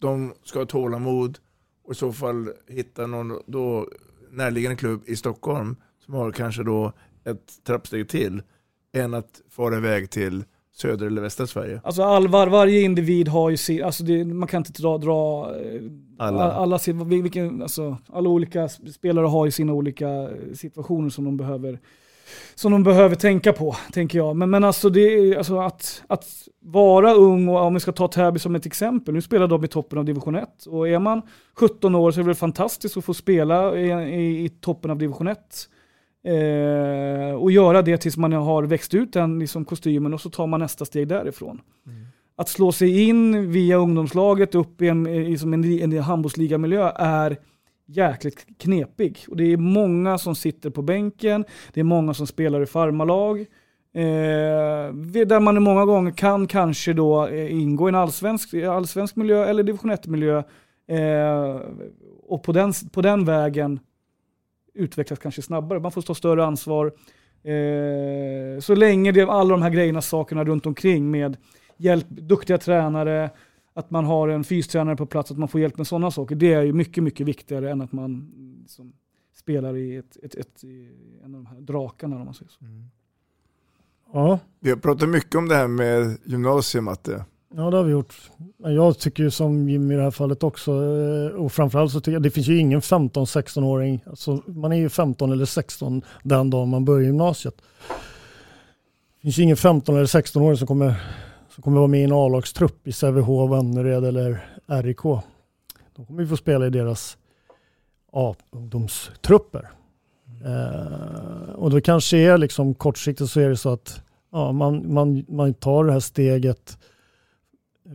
de ska ha tålamod och i så fall hitta någon då närliggande klubb i Stockholm som har kanske då ett trappsteg till än att fara iväg till södra eller västra Sverige. Alltså all, var, varje individ har ju sin, alltså det, man kan inte dra, dra eh, Alla. alla, vilken, alltså, alla olika spelare har ju sina olika situationer som de behöver som de behöver tänka på, tänker jag. Men, men alltså, det alltså att, att vara ung, och om vi ska ta Täby som ett exempel, nu spelar de i toppen av division 1. Och är man 17 år så är det väl fantastiskt att få spela i, i, i toppen av division 1. Eh, och göra det tills man har växt ut den liksom, kostymen och så tar man nästa steg därifrån. Mm. Att slå sig in via ungdomslaget upp i en, i, som en, en handbollsligamiljö är jäkligt knepig. Och det är många som sitter på bänken, det är många som spelar i farmalag. Eh, där man många gånger kan kanske då eh, ingå i en allsvensk, allsvensk miljö eller division 1-miljö. Eh, och på den, på den vägen utvecklas kanske snabbare. Man får ta större ansvar. Eh, så länge det alla de här grejerna, sakerna runt omkring med hjälp, duktiga tränare, att man har en fystränare på plats, att man får hjälp med sådana saker. Det är ju mycket, mycket viktigare än att man liksom, spelar i ett, ett, ett, en av de här drakarna om man säger så. Mm. Ja. Vi har pratat mycket om det här med gymnasium, Matte. Ja det har vi gjort. Jag tycker ju som Jimmy i det här fallet också, eh, och framförallt så tycker jag det finns ju ingen 15-16-åring, alltså man är ju 15 eller 16 den dagen man börjar gymnasiet. Det finns ju ingen 15 eller 16-åring som kommer, som kommer vara med i en A-lagstrupp i Sävehof, Vännered eller RIK. De kommer ju få spela i deras A-ungdomstrupper. Eh, och då kanske är liksom kortsiktigt så är det så att ja, man, man, man tar det här steget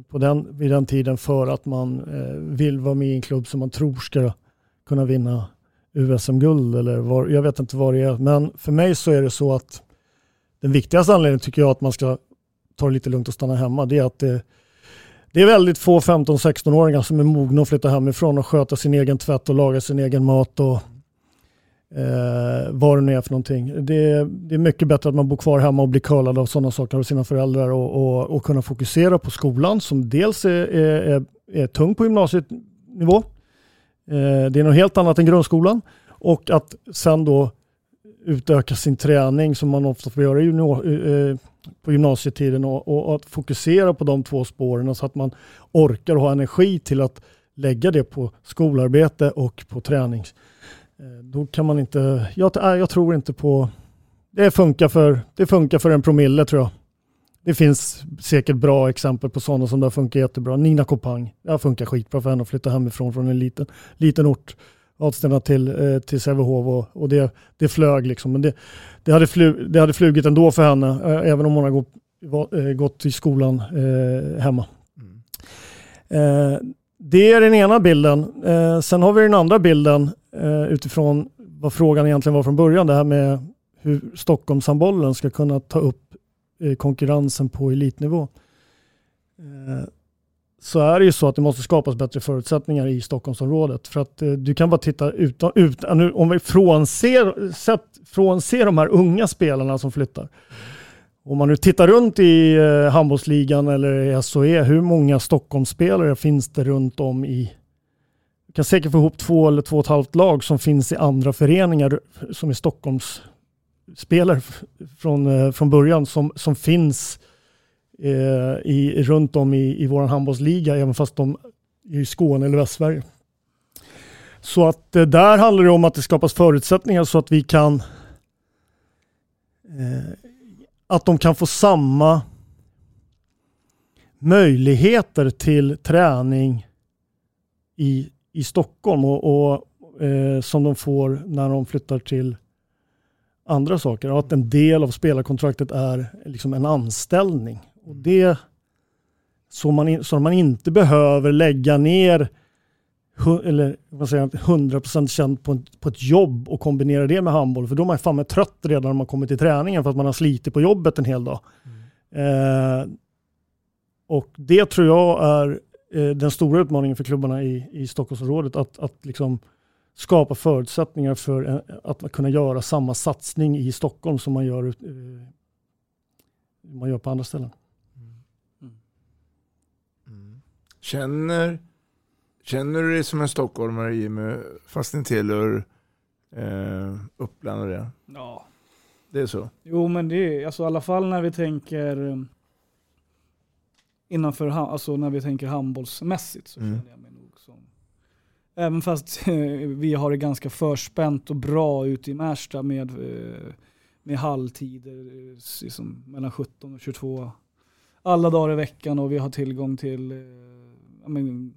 på den, vid den tiden för att man eh, vill vara med i en klubb som man tror ska kunna vinna USM-guld eller var, jag vet inte vad det är. Men för mig så är det så att den viktigaste anledningen tycker jag att man ska ta det lite lugnt och stanna hemma. Det är att det, det är väldigt få 15-16-åringar som är mogna att flytta hemifrån och sköta sin egen tvätt och laga sin egen mat och eh, vad det nu är för någonting. Det, det, är mycket bättre att man bor kvar hemma och blir curlad av sådana saker av sina föräldrar och, och, och kunna fokusera på skolan som dels är, är, är, är tung på gymnasienivå. Eh, det är något helt annat än grundskolan och att sen då utöka sin träning som man ofta får göra junior, eh, på gymnasietiden och, och, att fokusera på de två spåren så att man orkar och har energi till att lägga det på skolarbete och på träning. Eh, då kan man inte, jag, jag tror inte på, det funkar, för, det funkar för en promille tror jag. Det finns säkert bra exempel på sådana som det har funkat jättebra. Nina Kopang, det har funkat skitbra för henne att flytta hemifrån från en liten, liten ort. Vadstena till, eh, till Sävehof och, och det, det flög liksom. Men det, det, hade flug, det hade flugit ändå för henne, eh, även om hon har gått, gått i skolan eh, hemma. Mm. Eh, det är den ena bilden. Eh, sen har vi den andra bilden eh, utifrån vad frågan egentligen var från början. Det här med hur Stockholmshandbollen ska kunna ta upp eh, konkurrensen på elitnivå. Eh, så är det ju så att det måste skapas bättre förutsättningar i Stockholmsområdet. För att eh, du kan bara titta utan, utan om vi frånser, sett, frånser de här unga spelarna som flyttar. Om man nu tittar runt i eh, handbollsligan eller i SOE, hur många Stockholmsspelare finns det runt om i du kan säkert få ihop två eller två och ett halvt lag som finns i andra föreningar som är Stockholmsspelare från, eh, från början som, som finns eh, i, runt om i, i vår handbollsliga, även fast de är i Skåne eller Västsverige. Så att eh, där handlar det om att det skapas förutsättningar så att vi kan eh, att de kan få samma möjligheter till träning i, i Stockholm och, och eh, som de får när de flyttar till andra saker. Och att en del av spelarkontraktet är liksom en anställning. Och det så man, så man inte behöver lägga ner eller vad säger jag, 100% känd på, på ett jobb och kombinera det med handboll. För då är man fan med trött redan när man kommer till träningen för att man har slitit på jobbet en hel dag. Mm. Eh, och det tror jag är eh, den stora utmaningen för klubbarna i, i Stockholmsområdet. Att, att liksom skapa förutsättningar för en, att kunna göra samma satsning i Stockholm som man gör, eh, man gör på andra ställen. Mm. Mm. Känner Känner du dig som en stockholmare Jimmy, fast en tillhör eh, Uppland och det? Ja. Det är så? Jo men det är, alltså i alla fall när vi tänker eh, innanför, alltså när vi tänker handbollsmässigt så mm. känner jag mig nog som Även fast vi har det ganska förspänt och bra ute i Märsta med, eh, med halvtider eh, liksom, mellan 17 och 22 alla dagar i veckan och vi har tillgång till eh, men,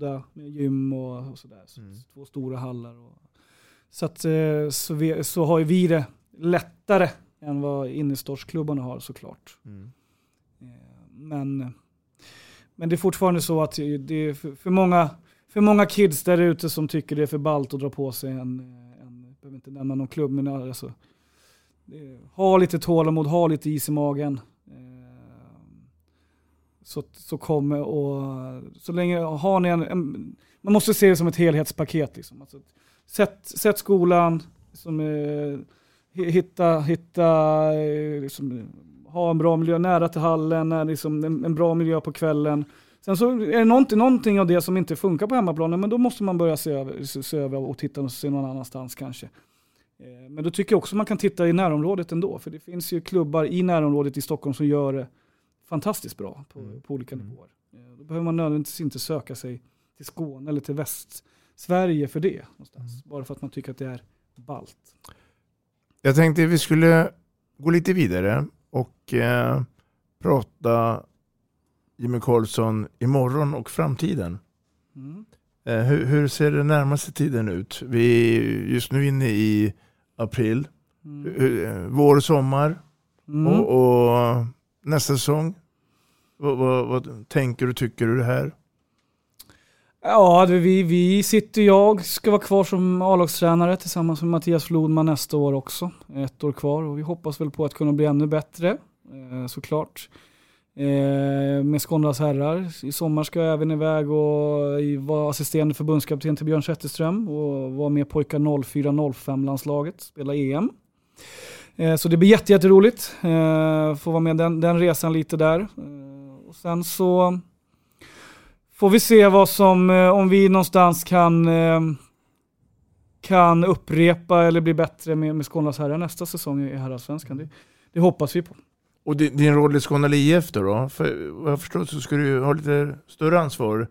goda gym och, och sådär. Så, Mm. Två stora hallar. Och, så, att, eh, så, vi, så har ju vi det lättare än vad innerstadsklubbarna har såklart. Mm. Men, men det är fortfarande så att det är för, för, många, för många kids där ute som tycker det är för ballt att dra på sig en, en jag behöver inte nämna någon klubb, men alltså, ha lite tålamod, ha lite is i magen. Så, så kommer och så länge har ni en, en man måste se det som ett helhetspaket. Liksom. Alltså, sätt, sätt skolan, liksom, eh, hitta, hitta eh, liksom, ha en bra miljö nära till hallen, nära, liksom, en, en bra miljö på kvällen. Sen så är det någonting, någonting av det som inte funkar på hemmaplanen, men då måste man börja se över, se, se över och titta och se någon annanstans kanske. Eh, Men då tycker jag också man kan titta i närområdet ändå, för det finns ju klubbar i närområdet i Stockholm som gör det fantastiskt bra på, på olika nivåer. Eh, Då behöver man nödvändigtvis inte söka sig till Skåne eller till Västsverige för det. Någonstans, Bara för att man tycker att det är ballt. Jag tänkte vi skulle gå lite vidare och eh, prata Jimmy Karlsson imorgon och framtiden. Mm. Eh, hur, hur ser den närmaste tiden ut? Vi är just nu inne i april. Hur- eh, Vår, sommar Mm. och, och nästa säsong. Vad, vad, vad tänker du, tycker du det här? Ja, vi, vi sitter, jag ska vara kvar som A-lagstränare tillsammans med Mattias Flodman nästa år också. Ett år kvar och vi hoppas väl på att kunna bli ännu bättre, eh, såklart. Eh, med Skåndas herrar. I sommar ska jag även iväg och vara assisterande förbundskapten till Björn Zetterström och vara med pojkar 04-05 landslaget, spela EM. Eh, så det blir jätteroligt. Eh, få vara med den, den resan lite där. Eh, och sen så får vi se vad som, eh, om vi någonstans kan, kan upprepa eller bli bättre med, med Skånes herrar nästa säsong i herrallsvenskan. Det, det hoppas vi på. Och din, din roll i Skåne IF då? då? För vad jag förstår så ska du ha lite större ansvar.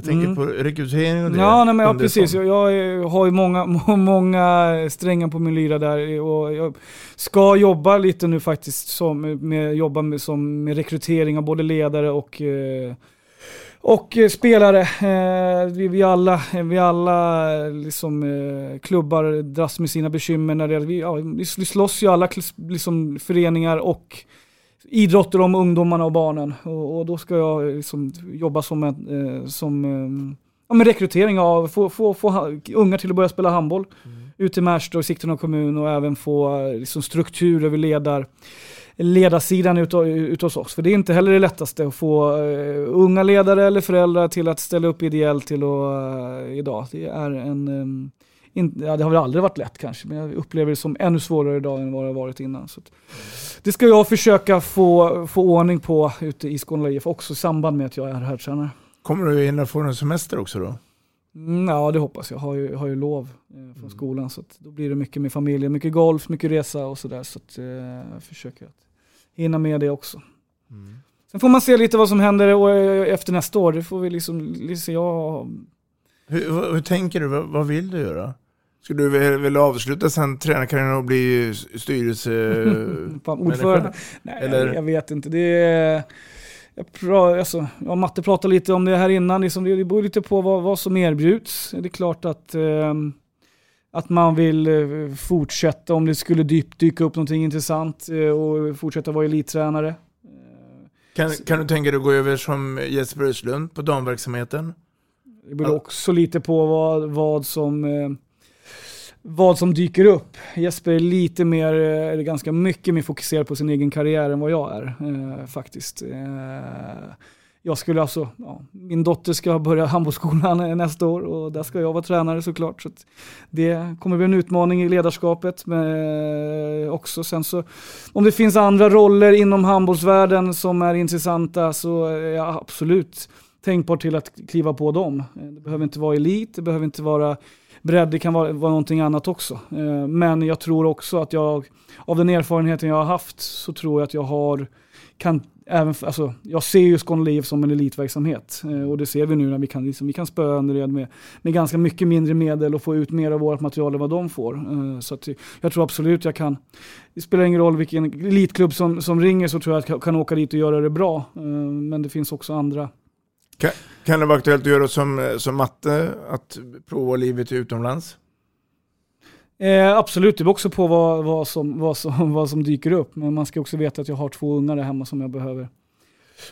Jag tänker Mm. på rekrytering och det. Ja, nej, men ja precis. Jag, jag har ju många, må- många strängar på min lyra där och jag ska jobba lite nu faktiskt som, med, jobba med, som, med rekrytering av både ledare och eh, och eh, spelare, eh, vi, vi alla, vi alla liksom, klubbar dras med sina bekymmer. När det, vi, ja, vi slåss ju alla liksom, föreningar och idrotter om ungdomarna och barnen. Och, och då ska jag liksom jobba som, en, eh, som eh, ja, med rekrytering av, få, få, få ha, ungar till att börja spela handboll ute i Märsta och Sigtuna kommun och även få eh, liksom, struktur över ledar, ledarsidan utav, utav hos oss. För det är inte heller det lättaste att få eh, unga ledare eller föräldrar till att ställa upp ideellt till och, eh, idag. Det är en ehm, in, ja, det har väl aldrig varit lätt kanske, men jag upplever det som ännu svårare idag än vad det har varit innan. Så det ska jag försöka få, få ordning på ute i Skåne IF också i samband med att jag är herrtränare. Kommer du hinna få en semester också då? Mm, ja, det hoppas jag. Jag har ju, har ju lov eh, från skolan så att då blir det mycket med familjen. Mycket golf, mycket resa och sådär. Så att, eh, jag försöker att hinna med det också. Sen får man se lite vad som händer eh, efter nästa år. Det får vi liksom, liksom jag, Hur, hur tänker du? Vad, vad vill du göra? Skulle du väl, väl avsluta sen tränarkarriären och bli styrelse... Ordförande. Nej, Eller? jag, jag vet inte. Det är, jag pra, alltså, ja, Matte pratade lite om det här innan. Liksom, det, beror lite på vad, vad som erbjuds. Det är klart att, ehm, att man vill eh, fortsätta om det skulle dyk, dyka upp någonting intressant eh, och fortsätta vara elittränare. Kan, kan du tänka dig att gå över som Jesper Östlund på damverksamheten? Det beror också lite på vad, vad som eh, vad som dyker upp. Jesper är lite mer, eh, eller ganska mycket mer fokuserad på sin egen karriär än vad jag är eh, faktiskt. Eh, jag skulle alltså, ja, min dotter ska börja handbollsskolan nästa år och där ska jag vara tränare såklart. Så det kommer bli en utmaning i ledarskapet. Men också sen så, om det finns andra roller inom handbollsvärlden som är intressanta så är jag absolut tänkbar till att kliva på dem. Eh, det behöver inte vara elit, det behöver inte vara bredd, det kan vara, vara någonting annat också. Eh, men jag tror också att jag, av den erfarenheten jag har haft, så tror jag att jag har kan även, alltså, jag ser ju Skåne Liv som en elitverksamhet eh, och det ser vi nu när vi kan, liksom, vi kan spöa Önnered med, med ganska mycket mindre medel och få ut mer av vårt material än vad de får. Eh, så att, jag tror absolut jag kan, det spelar ingen roll vilken elitklubb som, som ringer så tror jag att jag kan åka dit och göra det bra. Eh, men det finns också andra kan, kan det vara aktuellt att göra som, som matte, att prova livet utomlands? Eh, absolut, det beror också på vad, vad, som, vad, som, vad som dyker upp. Men man ska också veta att jag har två ungar där hemma som jag behöver,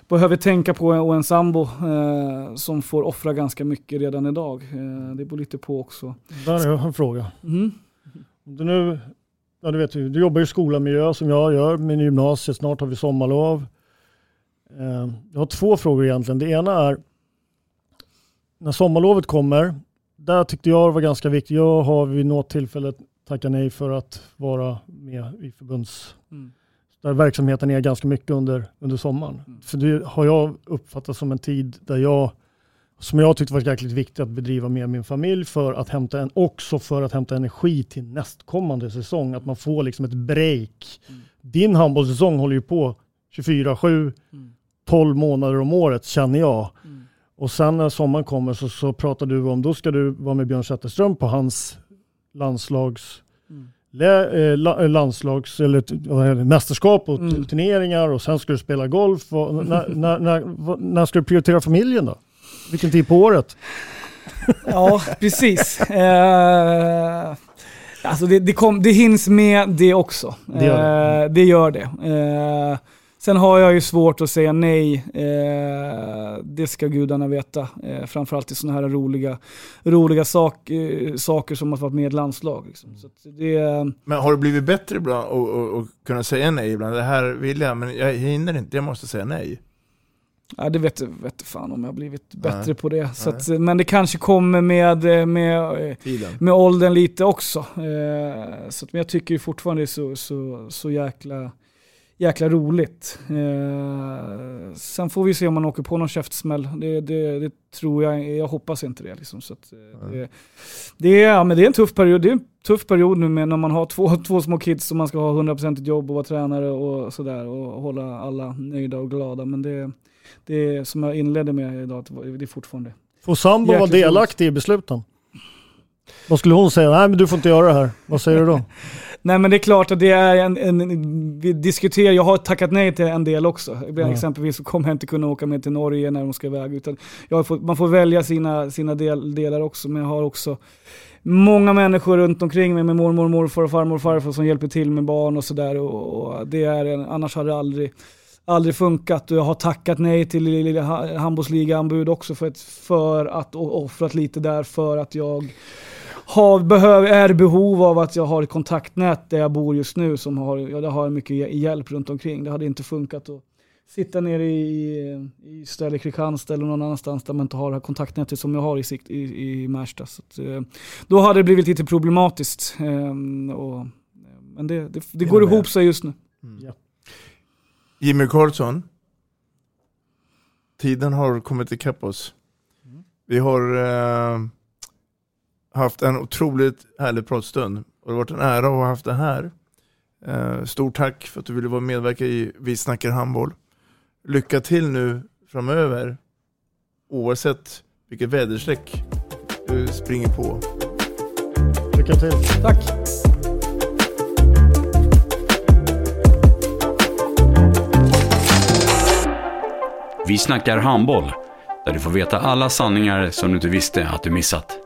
behöver tänka på och en sambo eh, som får offra ganska mycket redan idag. Eh, det beror lite på också. Där är en fråga. Mm. Du, nu, ja, du, vet, du jobbar i skolamiljö som jag gör med gymnasiet, snart har vi sommarlov. Eh, jag har två frågor egentligen. Det ena är, när sommarlovet kommer, där tyckte jag det var ganska viktigt. Jag har vid något tillfälle tackat nej för att vara med i förbunds... Mm. Där verksamheten är ganska mycket under, under sommaren. Mm. För det har jag uppfattat som en tid där jag, som jag tyckte var jäkligt viktigt att bedriva med min familj för att hämta en, också för att hämta energi till nästkommande säsong. Att man får liksom ett break. Mm. Din handbollssäsong håller ju på 24-7, 12 mm. månader om året känner jag. Mm. Och sen när sommaren kommer så, så pratar du om, då ska du vara med Björn Zetterström på hans landslags mm. Le, eh, la, eh, landslags eller mästerskap och mm. turneringar och sen ska du spela golf. Och, när, när, när, när, ska du prioritera familjen då? Vilken tid på året? ja, precis. Eh, alltså det, det, kom, det hinns med det också. Det gör det. Eh, det, gör det. Eh, Sen har jag ju svårt att säga nej. Eh, det ska gudarna veta. Eh, framförallt i sådana här roliga, roliga sak, eh, saker som att vara med i ett landslag. Liksom. det, men har du blivit bättre ibland och, kunna säga nej ibland? Det här vill jag, men jag hinner inte. Jag måste säga nej. Ja, det vet, vet fan om jag har blivit bättre nej. på det. Så att, men det kanske kommer med, med, med åldern lite också. Eh, så att, men jag tycker fortfarande det är så, så, så jäkla jäkla roligt. Eh, sen får vi se om man åker på någon käftsmäll. Det, det, det tror jag, jag hoppas inte det. Liksom. Så att, mm. det, det, är, ja, men det är en tuff period. Det är en tuff period nu med när man har två, två små kids och man ska ha 100% jobb och vara tränare och sådär och hålla alla nöjda och glada. Men det, det är som jag inledde med idag, det är fortfarande Får sambo vara delaktig i besluten? Vad skulle hon säga? Nej men du får inte göra det här. Vad säger du då? Nej men det är klart att det är en, en, vi diskuterar, jag har tackat nej till en del också. Ja. Exempelvis så kommer jag inte kunna åka med till Norge när de ska iväg. Utan får, man får välja sina, sina del, delar också, men jag har också många människor runt omkring mig med mormor, morfar, farmor och farfar som hjälper till med barn och sådär. Och, och, det är en, annars hade det aldrig, aldrig funkat. Och jag har tackat nej till handbollsligaanbud också för, ett, för att, och offrat lite där för att jag har, behöv, är behov av att jag har ett kontaktnät där jag bor just nu som har, ja, det har mycket hjälp runt omkring. Det hade inte funkat att sitta nere i, i Ställe Kristianstad eller någon annanstans där man inte har det här kontaktnätet som jag har i, sikt, i, i Märsta. Så att, eh, då hade det blivit lite problematiskt. Eh, och, men det, det, det går ihop sig just nu. Mm. Ja. Jimmy Karlsson, tiden har kommit ikapp oss. Mm. Vi har eh, haft en otroligt härlig pratstund. Och det har varit en ära att ha haft det här. Eh, stort tack för att du ville vara medverka i Vi snackar handboll. Lycka till nu framöver. Oavsett vilket väderstreck du springer på. Lycka till. Tack. Vi snackar handboll, där du får veta alla sanningar som du inte visste att du missat.